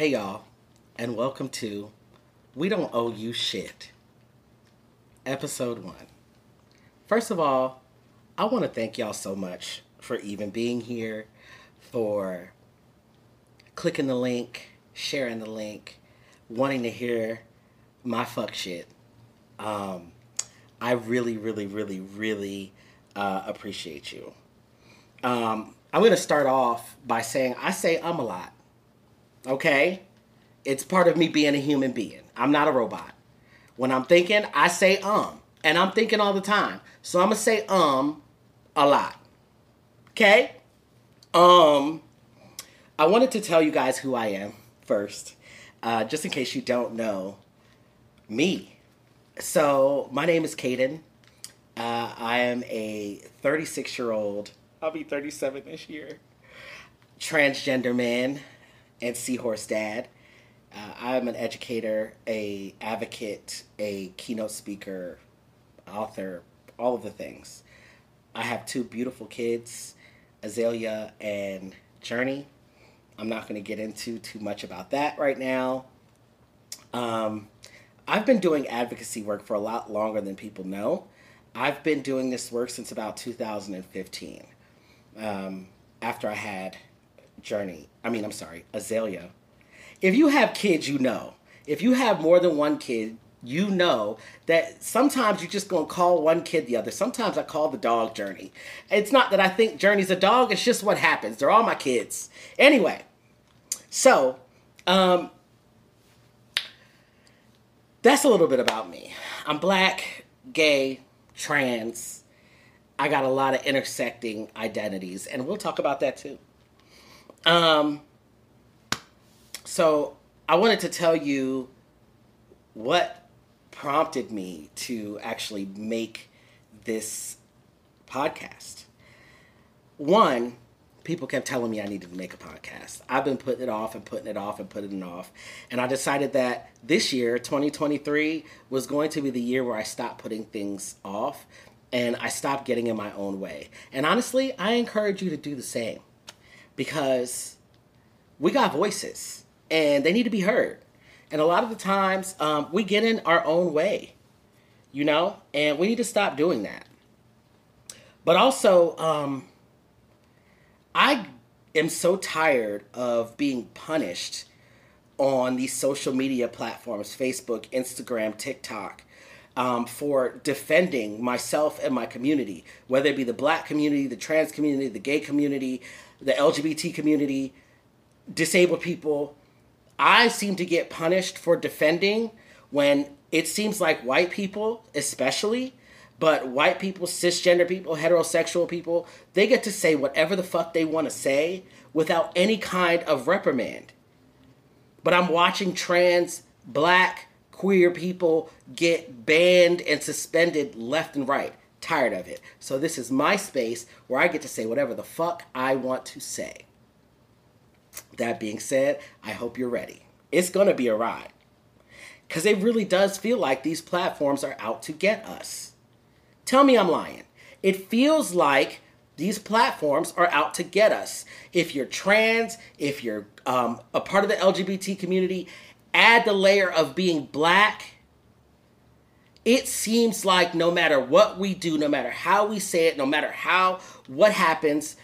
Hey, y'all, and welcome to We Don't Owe You Shit, Episode 1. First of all, I want to thank y'all so much for even being here, for clicking the link, sharing the link, wanting to hear my fuck shit. Um, I really, really, really, really uh, appreciate you. Um, I'm going to start off by saying I say um a lot. Okay? It's part of me being a human being. I'm not a robot. When I'm thinking, I say um. And I'm thinking all the time. So I'm going to say um a lot. Okay? Um, I wanted to tell you guys who I am first, uh, just in case you don't know me. So, my name is Caden. Uh, I am a 36 year old, I'll be 37 this year, transgender man and seahorse dad. Uh, I'm an educator, a advocate, a keynote speaker, author, all of the things. I have two beautiful kids, Azalea and Journey. I'm not going to get into too much about that right now. Um, I've been doing advocacy work for a lot longer than people know. I've been doing this work since about 2015. Um, after I had Journey, I mean, I'm sorry, Azalea. If you have kids, you know. If you have more than one kid, you know that sometimes you're just going to call one kid the other. Sometimes I call the dog Journey. It's not that I think Journey's a dog, it's just what happens. They're all my kids. Anyway, so um, that's a little bit about me. I'm black, gay, trans. I got a lot of intersecting identities, and we'll talk about that too. Um, so I wanted to tell you what prompted me to actually make this podcast. One, people kept telling me I needed to make a podcast. I've been putting it off and putting it off and putting it off. And I decided that this year, 2023, was going to be the year where I stopped putting things off and I stopped getting in my own way. And honestly, I encourage you to do the same because we got voices and they need to be heard. And a lot of the times, um, we get in our own way, you know, and we need to stop doing that. But also, um, I am so tired of being punished on these social media platforms Facebook, Instagram, TikTok. Um, for defending myself and my community, whether it be the black community, the trans community, the gay community, the LGBT community, disabled people. I seem to get punished for defending when it seems like white people, especially, but white people, cisgender people, heterosexual people, they get to say whatever the fuck they want to say without any kind of reprimand. But I'm watching trans, black, queer people get banned and suspended left and right. Tired of it. So this is my space where I get to say whatever the fuck I want to say. That being said, I hope you're ready. It's going to be a ride. Because it really does feel like these platforms are out to get us. Tell me I'm lying. It feels like these platforms are out to get us. If you're trans, if you're um, a part of the LGBT community, add the layer of being black. It seems like no matter what we do, no matter how we say it, no matter how what happens,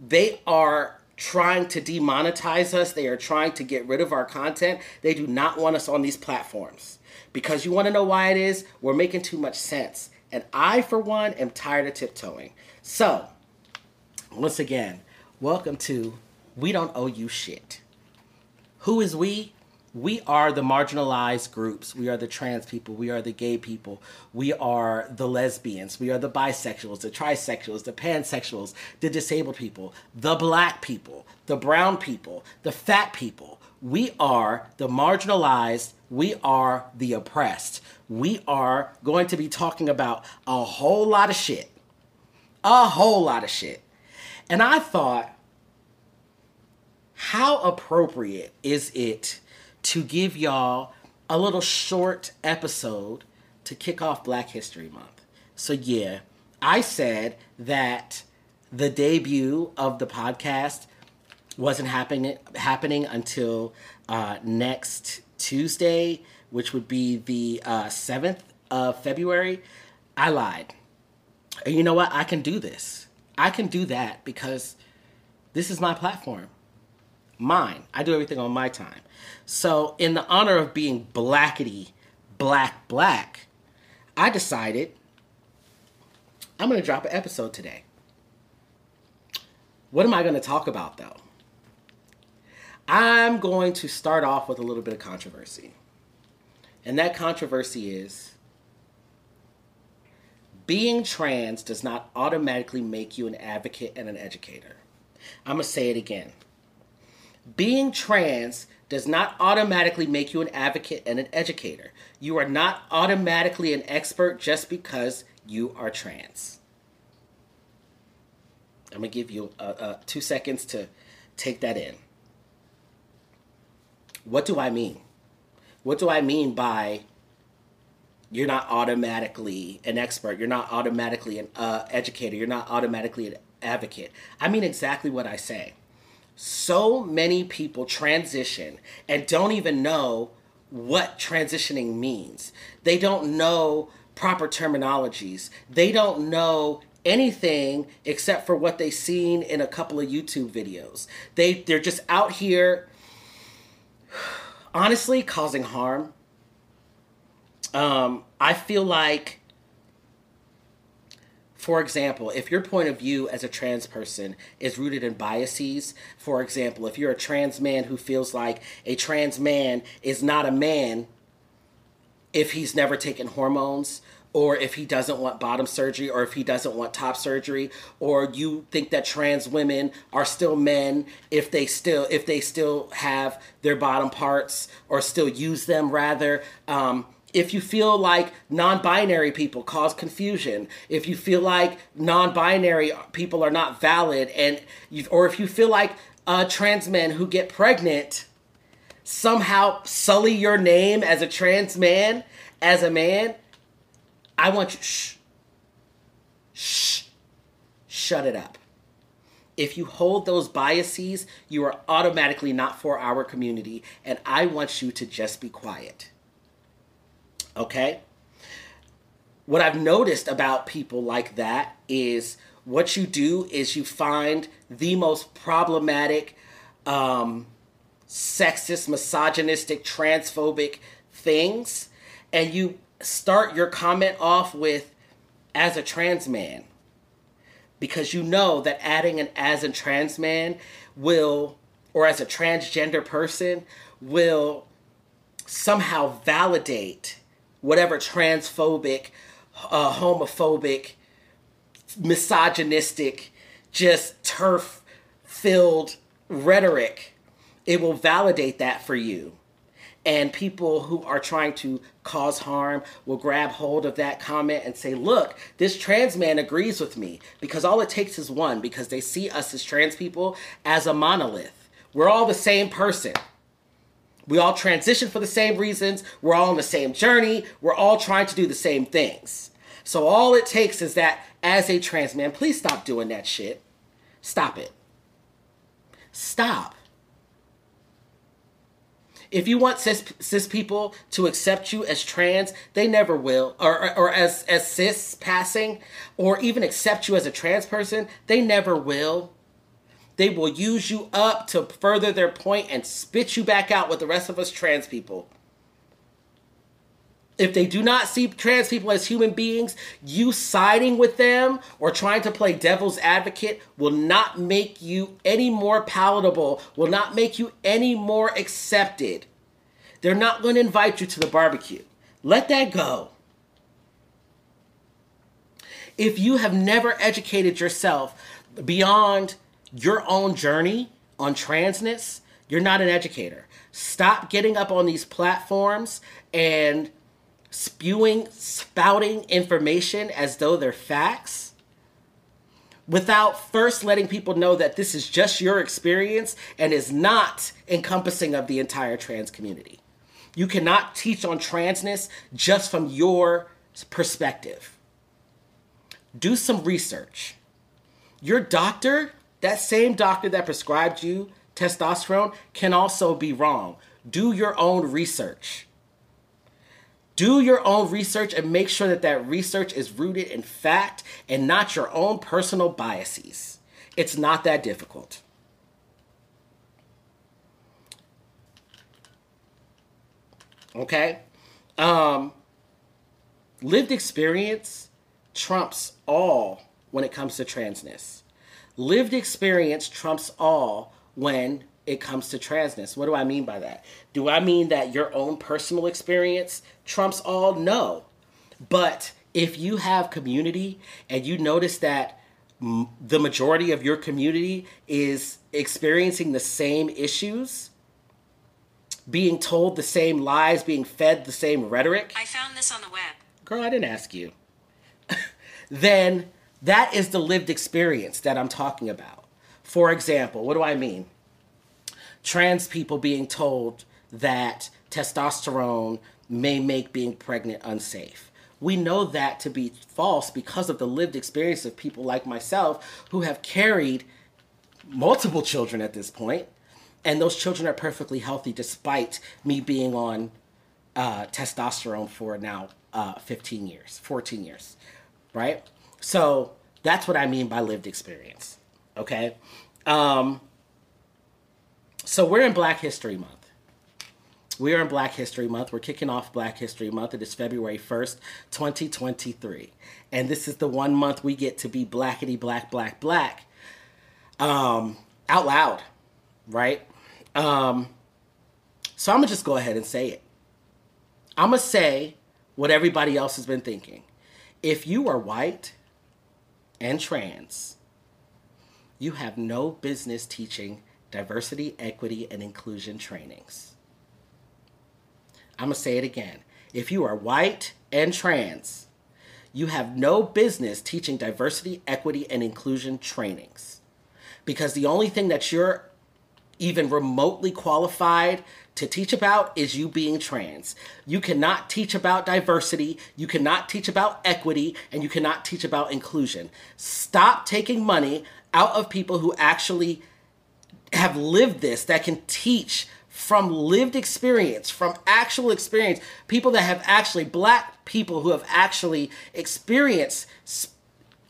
they are trying to demonetize us. They are trying to get rid of our content. They do not want us on these platforms. Because you want to know why it is? We're making too much sense. And I, for one, am tired of tiptoeing. So, once again, welcome to We Don't Owe You Shit. Who is we? We are the marginalized groups. We are the trans people. We are the gay people. We are the lesbians. We are the bisexuals, the trisexuals, the pansexuals, the disabled people, the black people, the brown people, the fat people. We are the marginalized. We are the oppressed we are going to be talking about a whole lot of shit. A whole lot of shit. And I thought, how appropriate is it to give y'all a little short episode to kick off Black History Month? So, yeah, I said that the debut of the podcast wasn't happening happening until uh, next Tuesday, which would be the uh, seventh of February. I lied. And you know what? I can do this. I can do that because this is my platform. Mine. I do everything on my time. So, in the honor of being blackety, black, black, I decided I'm going to drop an episode today. What am I going to talk about though? I'm going to start off with a little bit of controversy. And that controversy is being trans does not automatically make you an advocate and an educator. I'm going to say it again. Being trans does not automatically make you an advocate and an educator. You are not automatically an expert just because you are trans. I'm to give you uh, uh, two seconds to take that in. What do I mean? What do I mean by you're not automatically an expert, you're not automatically an uh, educator, you're not automatically an advocate? I mean exactly what I say. So many people transition and don't even know what transitioning means. They don't know proper terminologies. They don't know anything except for what they've seen in a couple of YouTube videos. They they're just out here honestly causing harm. Um, I feel like, for example, if your point of view as a trans person is rooted in biases, for example, if you're a trans man who feels like a trans man is not a man if he's never taken hormones, or if he doesn't want bottom surgery or if he doesn't want top surgery or you think that trans women are still men if they still if they still have their bottom parts or still use them rather um, if you feel like non-binary people cause confusion if you feel like non-binary people are not valid and you or if you feel like uh, trans men who get pregnant somehow sully your name as a trans man as a man I want you, shh, shh, shut it up. If you hold those biases, you are automatically not for our community, and I want you to just be quiet. Okay? What I've noticed about people like that is what you do is you find the most problematic, um, sexist, misogynistic, transphobic things, and you start your comment off with as a trans man because you know that adding an as a trans man will or as a transgender person will somehow validate whatever transphobic uh, homophobic misogynistic just TERF filled rhetoric it will validate that for you and people who are trying to cause harm will grab hold of that comment and say, Look, this trans man agrees with me. Because all it takes is one, because they see us as trans people as a monolith. We're all the same person. We all transition for the same reasons. We're all on the same journey. We're all trying to do the same things. So all it takes is that as a trans man, please stop doing that shit. Stop it. Stop. If you want cis, cis people to accept you as trans, they never will, or, or, or as, as cis passing, or even accept you as a trans person, they never will. They will use you up to further their point and spit you back out with the rest of us trans people. If they do not see trans people as human beings, you siding with them or trying to play devil's advocate will not make you any more palatable, will not make you any more accepted. They're not going to invite you to the barbecue. Let that go. If you have never educated yourself beyond your own journey on transness, you're not an educator. Stop getting up on these platforms and spewing, spouting information as though they're facts without first letting people know that this is just your experience and is not encompassing of the entire trans community. You cannot teach on transness just from your perspective. Do some research. Your doctor, that same doctor that prescribed you testosterone can also be wrong. Do your own research. Do your own research and make sure that that research is rooted in fact and not your own personal biases. It's not that difficult. Okay? Um, lived experience trumps all when it comes to transness. Lived experience trumps all when it comes to transness. What do I mean by that? Do I mean that your own personal experience trumps all? No. But if you have community and you notice that m- the majority of your community is experiencing the same issues, being told the same lies, being fed the same rhetoric. I found this on the web. Girl, I didn't ask you. then that is the lived experience that I'm talking about. For example, what do I mean? Trans people being told that testosterone may make being pregnant unsafe. We know that to be false because of the lived experience of people like myself who have carried multiple children at this point, and those children are perfectly healthy despite me being on uh, testosterone for now uh, 15 years, 14 years, right? So that's what I mean by lived experience. Okay. Um, so we're in Black History Month. We are in Black History Month. We're kicking off Black History Month. It is February 1st, 2023. And this is the one month we get to be blackety black, black, black um, out loud, right? Um, so I'm going to just go ahead and say it. I'm going to say what everybody else has been thinking. If you are white and trans, you have no business teaching diversity, equity, and inclusion trainings. I'm going to say it again. If you are white and trans, you have no business teaching diversity, equity, and inclusion trainings. Because the only thing that you're even remotely qualified to teach about is you being trans. You cannot teach about diversity, you cannot teach about equity, and you cannot teach about inclusion. Stop taking money out of people who actually have lived this, that can teach from lived experience, from actual experience, people that have actually, black people who have actually experienced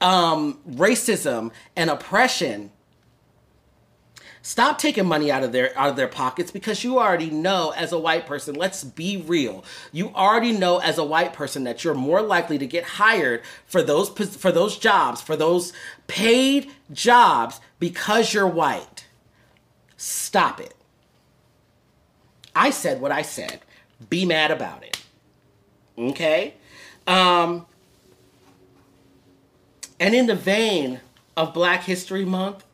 um, racism and oppression. Stop taking money out of their out of their pockets because you already know as a white person, let's be real. You already know as a white person that you're more likely to get hired for those for those jobs, for those paid jobs because you're white. Stop it. I said what I said. Be mad about it. Okay? Um, and in the vein of Black History Month,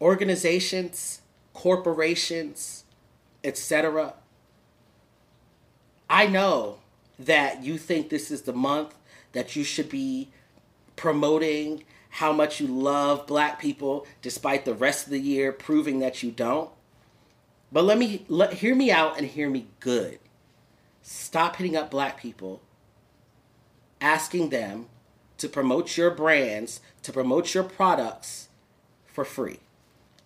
organizations, corporations, etc. I know that you think this is the month that you should be promoting how much you love black people despite the rest of the year proving that you don't. But let me let hear me out and hear me good. Stop hitting up black people asking them to promote your brands, to promote your products for free.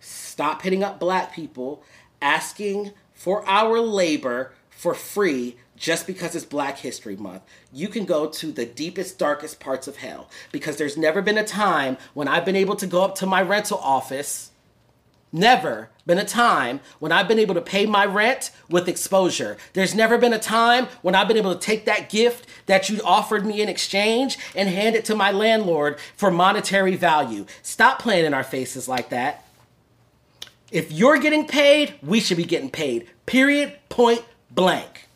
Stop hitting up black people asking for our labor for free just because it's Black History Month. You can go to the deepest, darkest parts of hell because there's never been a time when I've been able to go up to my rental office. Never been a time when I've been able to pay my rent with exposure. There's never been a time when I've been able to take that gift that you offered me in exchange and hand it to my landlord for monetary value. Stop playing in our faces like that. If you're getting paid, we should be getting paid. Period, point blank.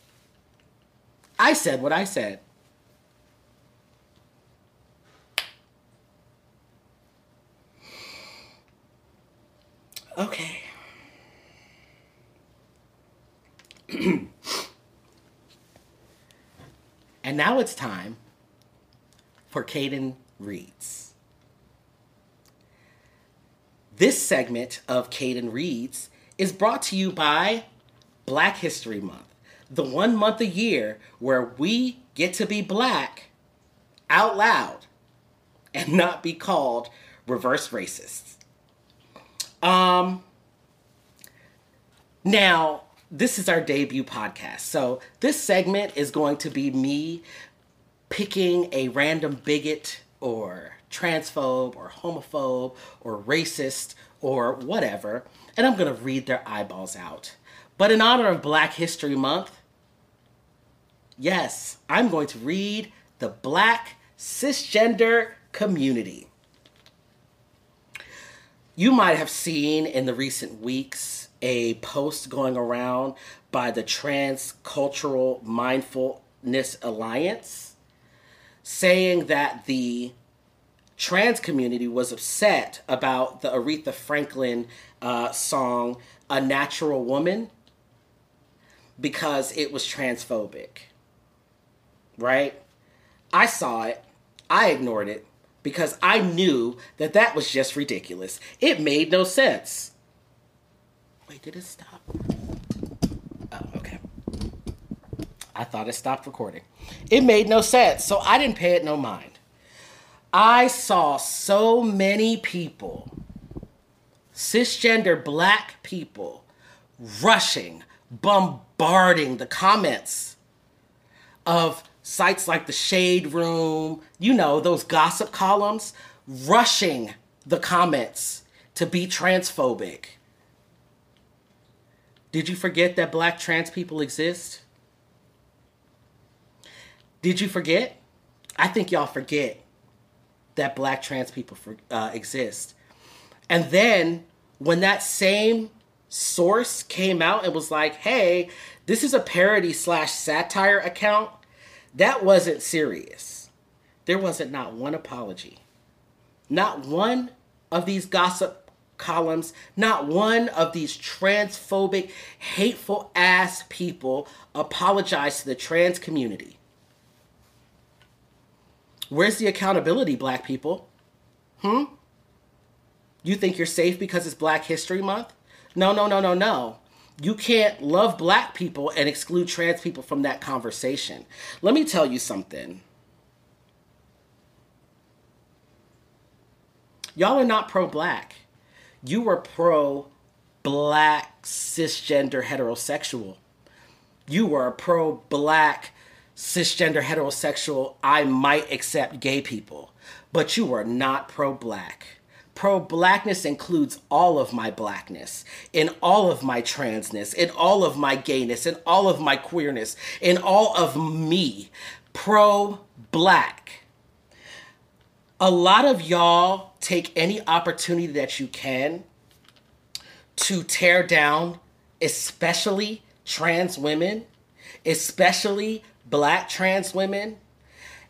I said what I said. Okay. and now it's time for Caden Reads. This segment of Caden Reads is brought to you by Black History Month the one month a year where we get to be black out loud and not be called reverse racists. Um, now, this is our debut podcast. So, this segment is going to be me picking a random bigot or transphobe or homophobe or racist or whatever, and I'm going to read their eyeballs out. But in honor of Black History Month, yes, I'm going to read the Black cisgender community. You might have seen in the recent weeks a post going around by the Transcultural Mindfulness Alliance saying that the trans community was upset about the Aretha Franklin uh, song A Natural Woman because it was transphobic. Right? I saw it, I ignored it because I knew that that was just ridiculous. It made no sense. Wait, did it stop? Oh, okay. I thought it stopped recording. It made no sense, so I didn't pay it no mind. I saw so many people, cisgender black people, rushing, bombarding the comments of sites like the Shade Room, you know, those gossip columns, rushing the comments to be transphobic. Did you forget that black trans people exist? Did you forget? I think y'all forget that black trans people for, uh, exist. And then when that same source came out and was like, hey, this is a parody slash satire account that wasn't serious. There wasn't not one apology. Not one of these gossip columns, not one of these transphobic, hateful ass people apologized to the trans community. Where's the accountability, black people? Hmm? You think you're safe because it's Black History Month? No, no, no, no, no you can't love black people and exclude trans people from that conversation. Let me tell you something. Y'all are not pro black. You were pro black cisgender heterosexual. You were pro black cisgender heterosexual. I might accept gay people, but you are not pro black. Pro blackness includes all of my blackness, in all of my transness, in all of my gayness, in all of my queerness, in all of me. Pro black. A lot of y'all take any opportunity that you can to tear down, especially trans women, especially black trans women.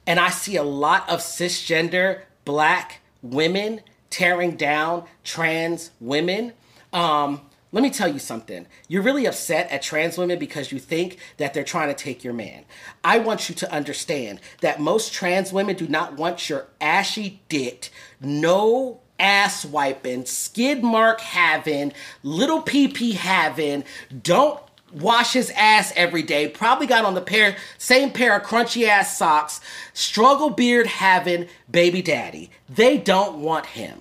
And I see a lot of cisgender black women tearing down trans women. Um, let me tell you something. You're really upset at trans women because you think that they're trying to take your man. I want you to understand that most trans women do not want your ashy dick, no ass wiping, skid mark having, little pee pee having, don't wash his ass every day, probably got on the pair same pair of crunchy ass socks, struggle beard having baby daddy. They don't want him.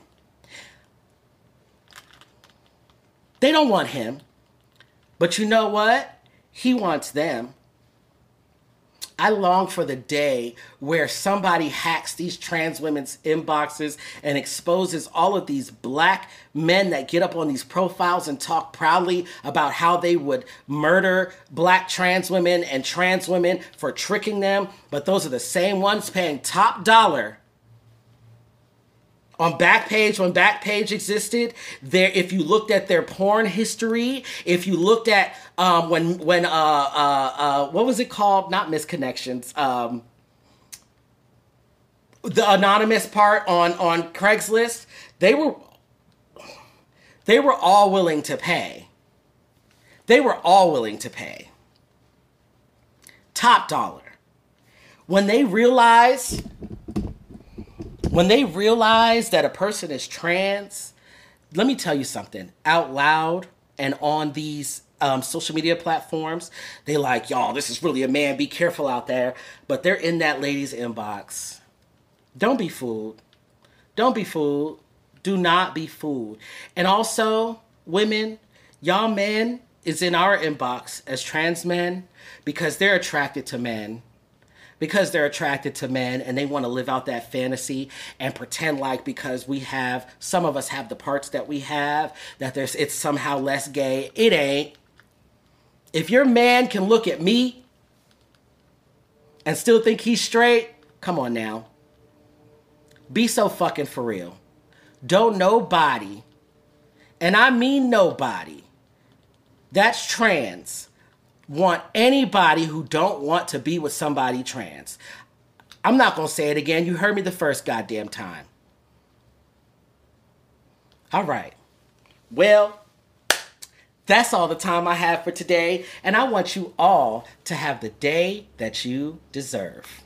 They don't want him. But you know what? He wants them. I long for the day where somebody hacks these trans women's inboxes and exposes all of these black men that get up on these profiles and talk proudly about how they would murder black trans women and trans women for tricking them. But those are the same ones paying top dollar on Backpage when Backpage existed. There, if you looked at their porn history, if you looked at um, when when uh, uh, uh, what was it called? Not misconnections. Um, the anonymous part on on Craigslist, they were they were all willing to pay. They were all willing to pay. Top dollar. When they realized when they realize that a person is trans, let me tell you something out loud and on these um, social media platforms, they like, y'all, this is really a man. Be careful out there. But they're in that lady's inbox. Don't be fooled. Don't be fooled. Do not be fooled. And also, women, y'all men is in our inbox as trans men because they're attracted to men. Because they're attracted to men and they want to live out that fantasy and pretend like because we have some of us have the parts that we have that there's it's somehow less gay. It ain't. If your man can look at me and still think he's straight, come on now. Be so fucking for real. Don't nobody, and I mean nobody, that's trans, want anybody who don't want to be with somebody trans. I'm not going to say it again. You heard me the first goddamn time. All right. Well, that's all the time I have for today, and I want you all to have the day that you deserve.